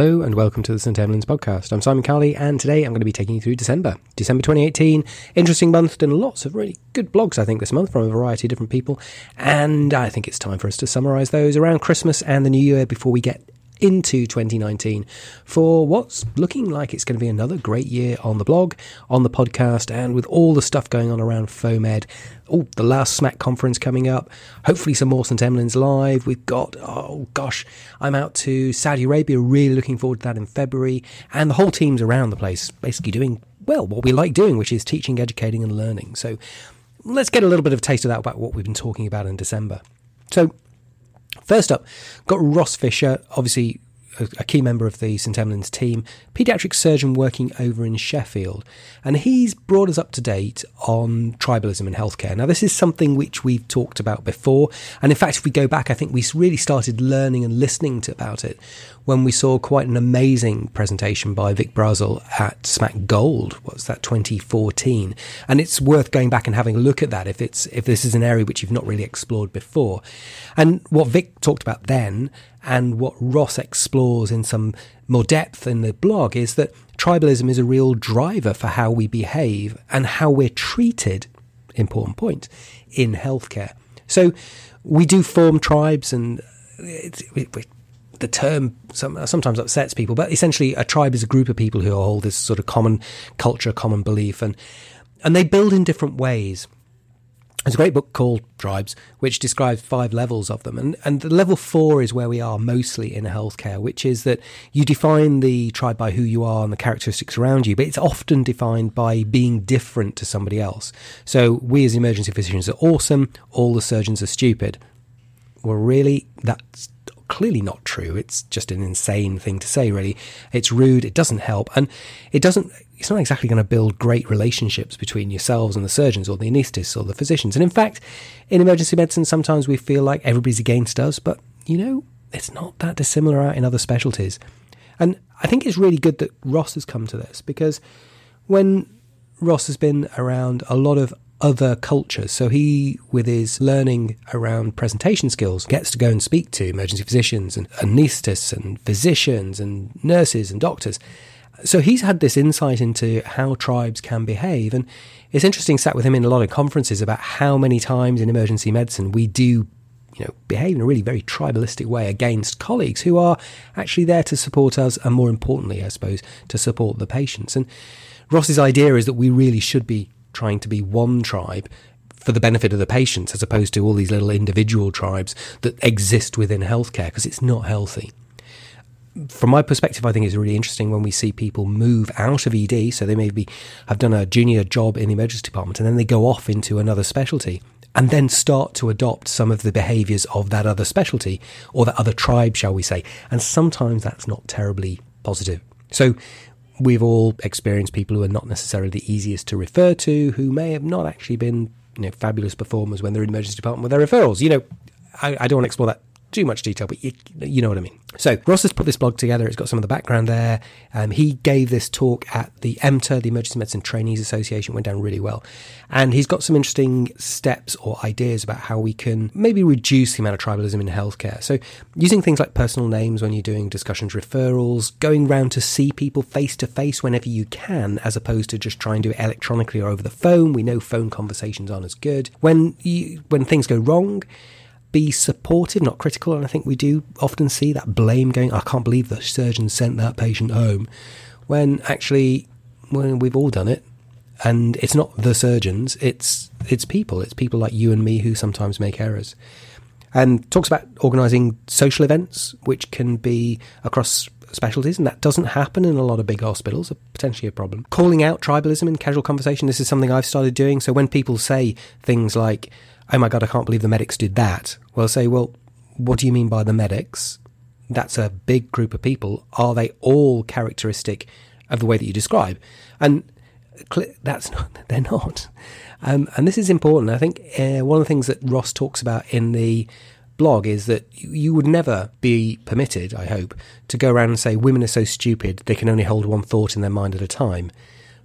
Hello and welcome to the St. Emlyn's podcast. I'm Simon Carley and today I'm going to be taking you through December. December 2018, interesting month and lots of really good blogs I think this month from a variety of different people and I think it's time for us to summarise those around Christmas and the New Year before we get into 2019 for what's looking like it's going to be another great year on the blog, on the podcast, and with all the stuff going on around FOAMed. Oh, the last SMACC conference coming up. Hopefully, some more St. Emlyn's live. We've got, oh gosh, I'm out to Saudi Arabia, really looking forward to that in February. And the whole team's around the place, basically doing, well, what we like doing, which is teaching, educating, and learning. So let's get a little bit of a taste of that about what we've been talking about in December. So, First up, got Ross Fisher, obviously a, key member of the St Emlyn's team, paediatric surgeon working over in Sheffield, and he's brought us up to date on tribalism in healthcare. Now, this is something which we've talked about before, and in fact, if we go back, I think we really started learning and listening to about it when we saw quite an amazing presentation by Vic Brazil at SMACC Gold. What's that? 2014, and it's worth going back and having a look at that if it's if this is an area which you've not really explored before. And what Vic talked about then and what Ross explores in some more depth in the blog is that tribalism is a real driver for how we behave and how we're treated, important point, in healthcare. So we do form tribes, and the term sometimes upsets people, but essentially, a tribe is a group of people who hold this sort of common culture, common belief, and and they build in different ways. There's a great book called Tribes, which describes five levels of them. And, and the level four is where we are mostly in healthcare, which is that you define the tribe by who you are and the characteristics around you, but it's often defined by being different to somebody else. So we as emergency physicians are awesome, all the surgeons are stupid. Well, really, that's clearly not true. It's just an insane thing to say, really. It's rude, it doesn't help, and it doesn't it's not exactly going to build great relationships between yourselves and the surgeons or the anaesthetists or the physicians. And in fact, in emergency medicine, sometimes we feel like everybody's against us, but you know, it's not that dissimilar out in other specialties. And I think it's really good that Ross has come to this because when Ross has been around a lot of other cultures. So he, with his learning around presentation skills, gets to go and speak to emergency physicians and anaesthetists and physicians and nurses and doctors so he's had this insight into how tribes can behave. And it's interesting, sat with him in a lot of conferences about how many times in emergency medicine we do you know, behave in a really very tribalistic way against colleagues who are actually there to support us and more importantly, I suppose, to support the patients. And Ross's idea is that we really should be trying to be one tribe for the benefit of the patients as opposed to all these little individual tribes that exist within healthcare because it's not healthy from my perspective, I think it's really interesting when we see people move out of ED. So they maybe have done a junior job in the emergency department and then they go off into another specialty and then start to adopt some of the behaviors of that other specialty or that other tribe, shall we say. And sometimes that's not terribly positive. So we've all experienced people who are not necessarily the easiest to refer to, who may have not actually been you know, fabulous performers when they're in the emergency department with their referrals. You know, I, I don't want to explore that too much detail, but you, you know what I mean. So Ross has put this blog together. It's got some of the background there. Um, he gave this talk at the EMTA, the Emergency Medicine Trainees Association, went down really well. And he's got some interesting steps or ideas about how we can maybe reduce the amount of tribalism in healthcare. So using things like personal names when you're doing discussions, referrals, going round to see people face to face whenever you can, as opposed to just trying to do it electronically or over the phone. We know phone conversations aren't as good. When you, when things go wrong, be supportive, not critical. And I think we do often see that blame going, I can't believe the surgeon sent that patient home. When actually, when we've all done it, and it's not the surgeons, it's it's people. It's people like you and me who sometimes make errors. And talks about organising social events, which can be across specialties, and that doesn't happen in a lot of big hospitals, potentially a problem. Calling out tribalism in casual conversation, this is something I've started doing. So when people say things like, oh my God, I can't believe the medics did that. Well, say, well, what do you mean by the medics? That's a big group of people. Are they all characteristic of the way that you describe? And that's not, they're not. Um, and this is important. I think uh, one of the things that Ross talks about in the blog is that you would never be permitted, I hope, to go around and say women are so stupid they can only hold one thought in their mind at a time.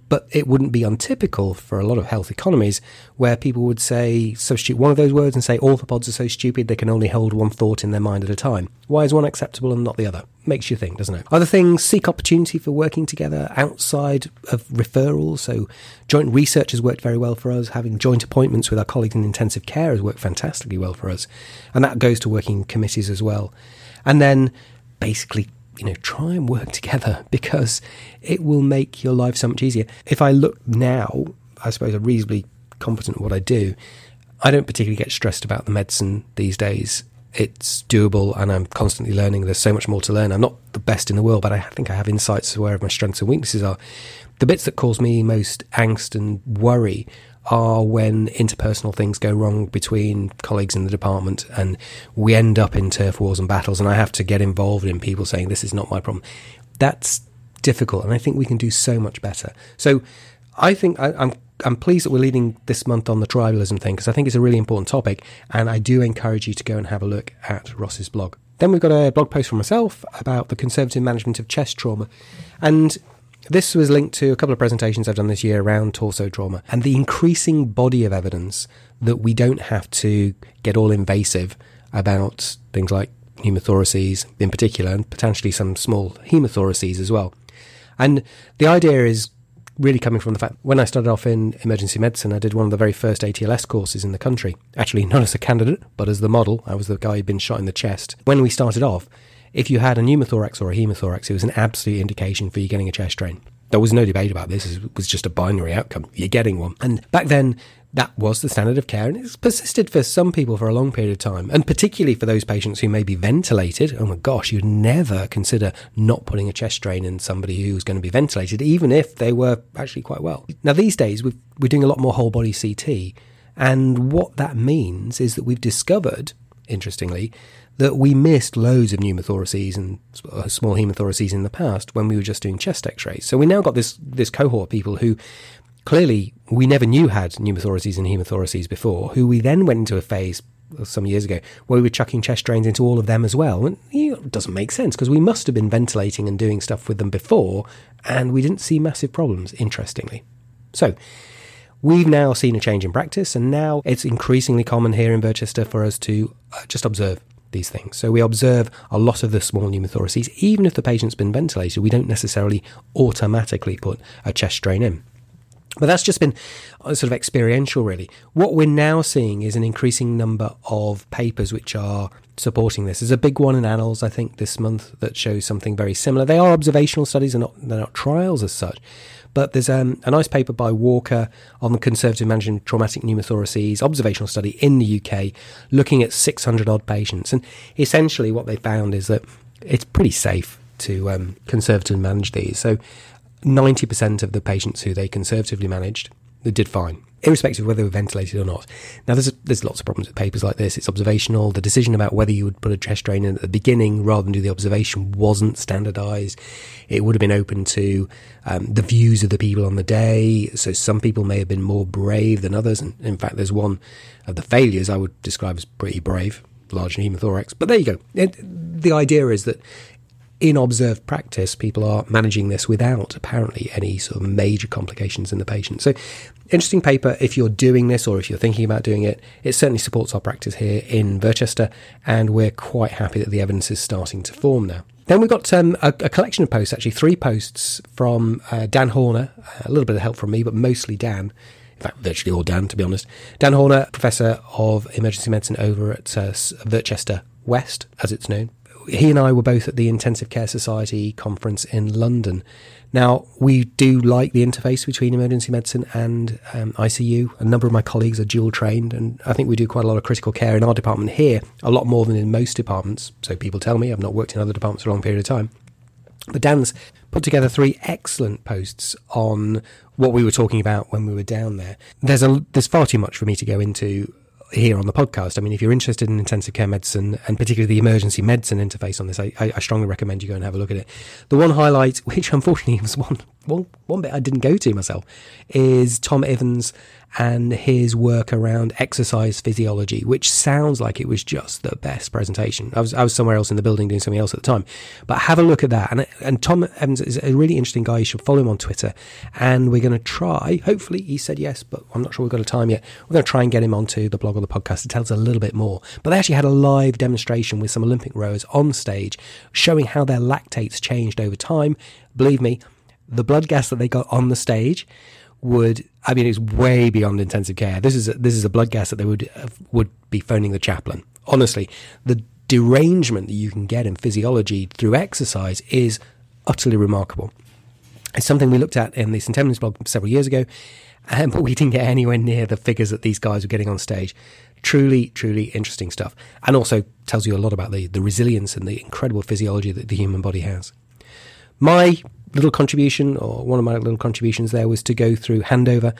But it wouldn't be untypical for a lot of health economies where people would say, substitute one of those words and say, orthopods are so stupid they can only hold one thought in their mind at a time. Why is one acceptable and not the other? Makes you think, doesn't it? Other things, seek opportunity for working together outside of referrals. So joint research has worked very well for us. Having joint appointments with our colleagues in intensive care has worked fantastically well for us. And that goes to working committees as well. And then basically you know, try and work together because it will make your life so much easier. If I look now, I suppose I'm reasonably competent at what I do. I don't particularly get stressed about the medicine these days. It's doable and I'm constantly learning. There's so much more to learn. I'm not the best in the world, but I think I have insights to where my strengths and weaknesses are. The bits that cause me most angst and worry are when interpersonal things go wrong between colleagues in the department and we end up in turf wars and battles and I have to get involved in people saying this is not my problem. That's difficult and I think we can do so much better. So I think I, I'm I'm pleased that we're leading this month on the tribalism thing because I think it's a really important topic and I do encourage you to go and have a look at Ross's blog. Then we've got a blog post from myself about the conservative management of chest trauma. And this was linked to a couple of presentations I've done this year around torso trauma and the increasing body of evidence that we don't have to get all invasive about things like pneumothoraces in particular and potentially some small hemothoraces as well. And the idea is really coming from the fact when I started off in emergency medicine, I did one of the very first ATLS courses in the country. Actually, not as a candidate, but as the model. I was the guy who'd been shot in the chest. When we started off, if you had a pneumothorax or a hemothorax, it was an absolute indication for you getting a chest drain. There was no debate about this. It was just a binary outcome. You're getting one. And back then, that was the standard of care, and it's persisted for some people for a long period of time, and particularly for those patients who may be ventilated. Oh my gosh, you'd never consider not putting a chest drain in somebody who's going to be ventilated, even if they were actually quite well. Now, these days, we are doing a lot more whole body CT, and what that means is that we've discovered, interestingly, that we missed loads of pneumothoraces and uh, small hemothoraces in the past when we were just doing chest x-rays. So we now got this, this cohort of people who clearly we never knew had pneumothoraces and hemothoraces before, who we then went into a phase uh, some years ago where we were chucking chest drains into all of them as well. And it doesn't make sense because we must have been ventilating and doing stuff with them before and we didn't see massive problems, interestingly. So, We've now seen a change in practice, and now it's increasingly common here in Virchester for us to uh, just observe these things. So we observe a lot of the small pneumothoraces. Even if the patient's been ventilated, we don't necessarily automatically put a chest drain in. But that's just been uh, sort of experiential, really. What we're now seeing is an increasing number of papers which are supporting this. There's a big one in Annals, I think, this month that shows something very similar. They are observational studies, they're not, they're not trials as such, but there's um, a nice paper by Walker on the conservative management of traumatic pneumothoraces observational study in the UK, looking at 600 odd patients. And essentially, what they found is that it's pretty safe to um, conservatively manage these. So, 90% of the patients who they conservatively managed they did fine irrespective of whether they were ventilated or not. Now, there's a, there's lots of problems with papers like this. It's observational. The decision about whether you would put a chest drain in at the beginning rather than do the observation wasn't standardised. It would have been open to um, the views of the people on the day. So some people may have been more brave than others. And in fact, there's one of the failures I would describe as pretty brave, large pneumothorax. But there you go. It, the idea is that in observed practice, people are managing this without apparently any sort of major complications in the patient. So, interesting paper if you're doing this or if you're thinking about doing it. It certainly supports our practice here in Virchester, and we're quite happy that the evidence is starting to form now. Then we've got um, a, a, collection of posts, actually, three posts from uh, Dan Horner, a little bit of help from me, but mostly Dan. In fact, virtually all Dan, to be honest. Dan Horner, Professor of Emergency Medicine over at uh, West, as it's known he and I were both at the Intensive Care Society conference in London. Now, we do like the interface between emergency medicine and um, ICU. A number of my colleagues are dual trained, and I think we do quite a lot of critical care in our department here, a lot more than in most departments. So people tell me, I've not worked in other departments for a long period of time. But Dan's put together three excellent posts on what we were talking about when we were down there. There's a there's far too much for me to go into here on the podcast. I mean, if you're interested in intensive care medicine and particularly the emergency medicine interface on this, I, I, strongly recommend you go and have a look at it. The one highlight, which unfortunately was one one one bit I didn't go to myself is Tom Evans and his work around exercise physiology, which sounds like it was just the best presentation. I was I was somewhere else in the building doing something else at the time, but have a look at that. And and Tom Evans is a really interesting guy. You should follow him on Twitter, and we're going to try. Hopefully, he said yes, but I'm not sure we've got a time yet. We're going to try and get him onto the blog or the podcast to tell us a little bit more. But they actually had a live demonstration with some Olympic rowers on stage, showing how their lactates changed over time. Believe me, the blood gas that they got on the stage would I mean it's way beyond intensive care. This is a, this is a blood gas that they would uh, would be phoning the chaplain. Honestly, the derangement that you can get in physiology through exercise is utterly remarkable. It's something we looked at in the Emlyn's blog several years ago, um, but we didn't get anywhere near the figures that these guys were getting on stage. Truly, truly interesting stuff, and also tells you a lot about the the resilience and the incredible physiology that the human body has. My little contribution, or one of my little contributions there, was to go through handover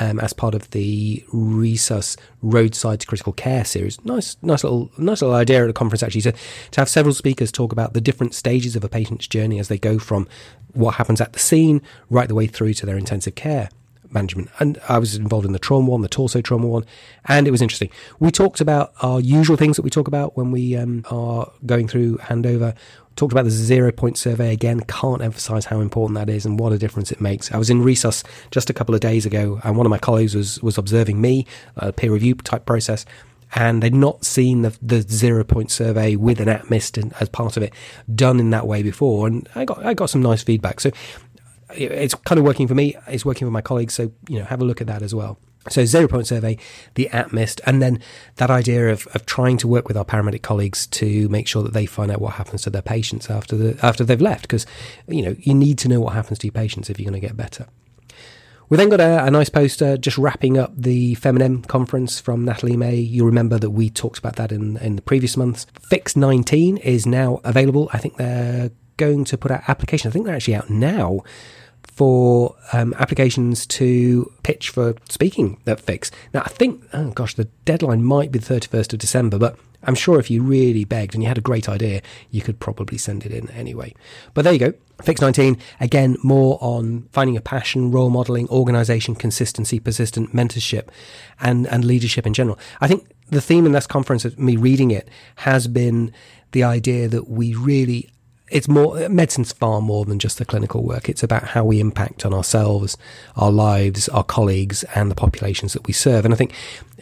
um, as part of the Resus Roadside to Critical Care series. Nice, nice little, nice little idea at a conference actually to to have several speakers talk about the different stages of a patient's journey as they go from what happens at the scene right the way through to their intensive care management. And I was involved in the trauma one, the torso trauma one, and it was interesting. We talked about our usual things that we talk about when we um, are going through handover. Talked about the zero point survey again. Can't emphasize how important that is and what a difference it makes. I was in Resus just a couple of days ago, and one of my colleagues was was observing me, a peer review type process, and they'd not seen the, the zero point survey with an ATMIST as part of it done in that way before. And I got I got some nice feedback. So it's kind of working for me. It's working for my colleagues. So you know, have a look at that as well. So zero point survey, the ATMIST, and then that idea of, of trying to work with our paramedic colleagues to make sure that they find out what happens to their patients after the after they've left, because you know you need to know what happens to your patients if you're going to get better. We then got a, a, nice poster just wrapping up the FeminEM conference from Natalie May. You remember that we talked about that in, in the previous months. Fix 19 is now available. I think they're going to put out applications. I think they're actually out now for um, applications to pitch for speaking at Fix. Now, I think, oh gosh, the deadline might be the 31st of December, but I'm sure if you really begged and you had a great idea, you could probably send it in anyway. But there you go. Fix 19, again, more on finding a passion, role modeling, organization, consistency, persistent mentorship, and, and leadership in general. I think the theme in this conference, of me reading it, has been the idea that we really it's more medicine's far more than just the clinical work. It's about how we impact on ourselves, our lives, our colleagues, and the populations that we serve. And I think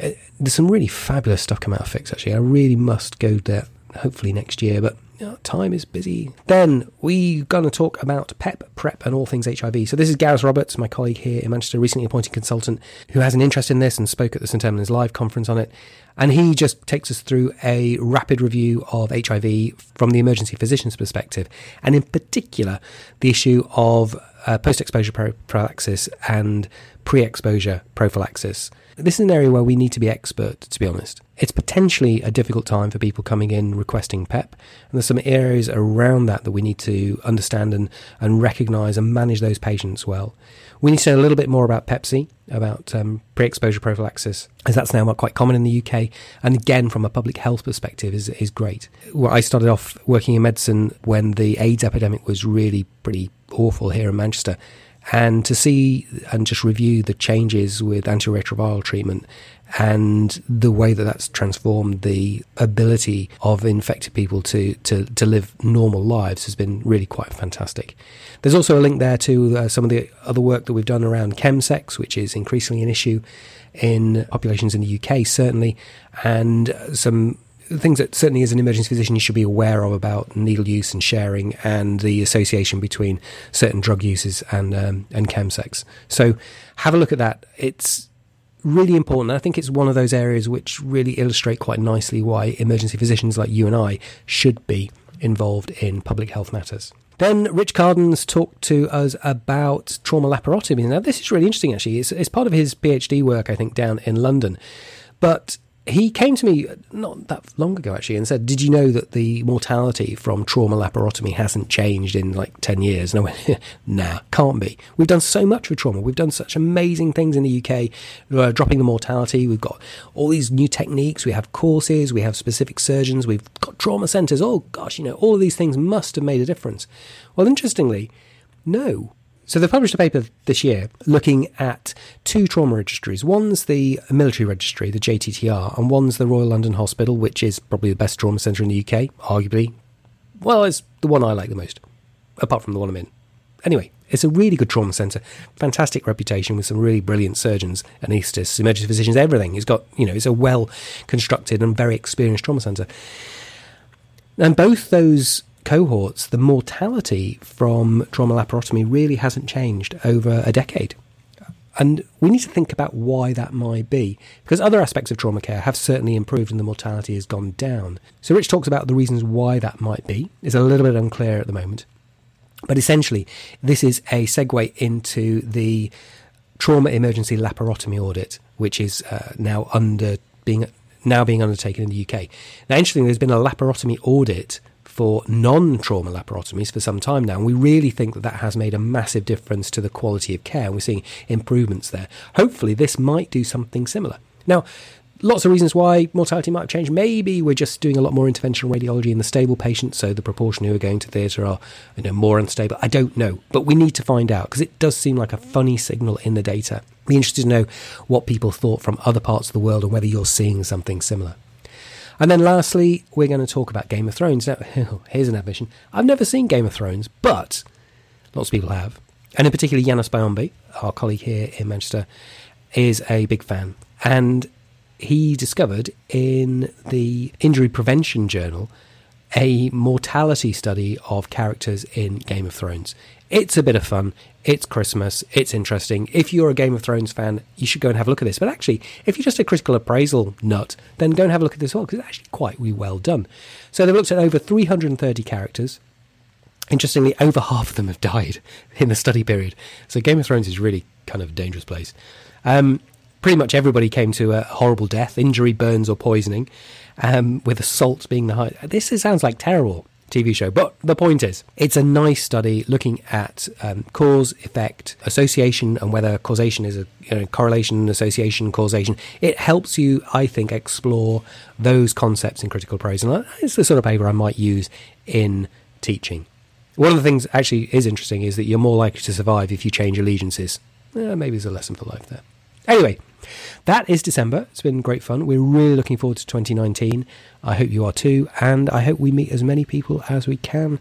uh, there's some really fabulous stuff coming out of Fix. Actually, I really must go there. Hopefully next year, but you know, time is busy. Then we're going to talk about PEP, PrEP, and all things HIV. So this is Gareth Roberts, my colleague here in Manchester, recently appointed consultant who has an interest in this and spoke at the St Emlyn's Live conference on it. And he just takes us through a rapid review of HIV from the emergency physician's perspective, and in particular, the issue of uh, post exposure prophylaxis and pre exposure prophylaxis. This is an area where we need to be expert, to be honest. It's potentially a difficult time for people coming in requesting PEP, and there's some areas around that that we need to understand and, and recognise and manage those patients well. We need to know a little bit more about PEPSE, about um, pre-exposure prophylaxis, as that's now quite common in the UK, and again from a public health perspective is is great. Well, I started off working in medicine when the AIDS epidemic was really pretty awful here in Manchester, and to see and just review the changes with antiretroviral treatment and the way that that's transformed the ability of infected people to, to, to live normal lives has been really quite fantastic. There's also a link there to uh, some of the other work that we've done around chemsex, which is increasingly an issue in populations in the UK, certainly, and some things that certainly as an emergency physician you should be aware of about needle use and sharing and the association between certain drug uses and um, and chemsex. So have a look at that. It's really important. I think it's one of those areas which really illustrate quite nicely why emergency physicians like you and I should be involved in public health matters. Then Rich Cardens talked to us about trauma laparotomy. Now, this is really interesting, actually. It's, it's part of his PhD work, I think, down in London. But he came to me not that long ago actually and said, "Did you know that the mortality from trauma laparotomy hasn't changed in like ten years?" And I went, "Nah, can't be. We've done so much with trauma. We've done such amazing things in the UK, uh, dropping the mortality. We've got all these new techniques. We have courses. We have specific surgeons. We've got trauma centres. Oh gosh, you know, all of these things must have made a difference." Well, interestingly, no, So they've published a paper this year looking at two trauma registries. One's the military registry, the JTTR, and one's the Royal London Hospital, which is probably the best trauma centre in the UK, arguably. Well, it's the one I like the most, apart from the one I'm in. Anyway, it's a really good trauma centre, fantastic reputation with some really brilliant surgeons, anaesthetists, emergency physicians, everything. It's got, you know, it's a well constructed and very experienced trauma centre. And both those cohorts, the mortality from trauma laparotomy really hasn't changed over a decade. And we need to think about why that might be, because other aspects of trauma care have certainly improved and the mortality has gone down. So, Rich talks about the reasons why that might be. It's a little bit unclear at the moment. But essentially, this is a segue into the trauma emergency laparotomy audit, which is uh, now under being now being undertaken in the UK. Now, interestingly, there's been a laparotomy audit for non trauma laparotomies for some time now. And we really think that that has made a massive difference to the quality of care. We're seeing improvements there. Hopefully, this might do something similar. Now, lots of reasons why mortality might change. Maybe we're just doing a lot more interventional radiology in the stable patients, so the proportion who are going to theatre are you know, more unstable. I don't know, but we need to find out because it does seem like a funny signal in the data. Be interested to know what people thought from other parts of the world and whether you're seeing something similar. And then lastly, we're going to talk about Game of Thrones. Now, here's an admission. I've never seen Game of Thrones, but lots of people have. And in particular, Janos Baombe, our colleague here in Manchester, is a big fan. And he discovered in the Injury Prevention Journal a mortality study of characters in Game of Thrones. It's a bit of fun. It's Christmas. It's interesting. If you're a Game of Thrones fan, you should go and have a look at this. But actually, if you're just a critical appraisal nut, then go and have a look at this one because it's actually quite well done. So they've looked at over 330 characters. Interestingly, over half of them have died in the study period. So Game of Thrones is really kind of a dangerous place. Um, pretty much everybody came to a horrible death, injury, burns, or poisoning, um, with assault being the high. This sounds like terrible. TV show. But the point is, it's a nice study looking at um, cause, effect, association, and whether causation is a you know, correlation, association, causation. It helps you, I think, explore those concepts in critical prose. And It's the sort of paper I might use in teaching. One of the things actually is interesting is that you're more likely to survive if you change allegiances. Maybe there's a lesson for life there. Anyway, that is December. It's been great fun. We're really looking forward to 2019. I hope you are too. And I hope we meet as many people as we can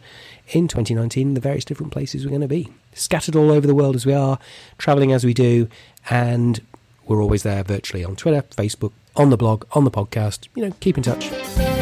in 2019 in the various different places we're going to be. Scattered all over the world as we are, traveling as we do. And we're always there virtually on Twitter, Facebook, on the blog, on the podcast. You know, keep in touch.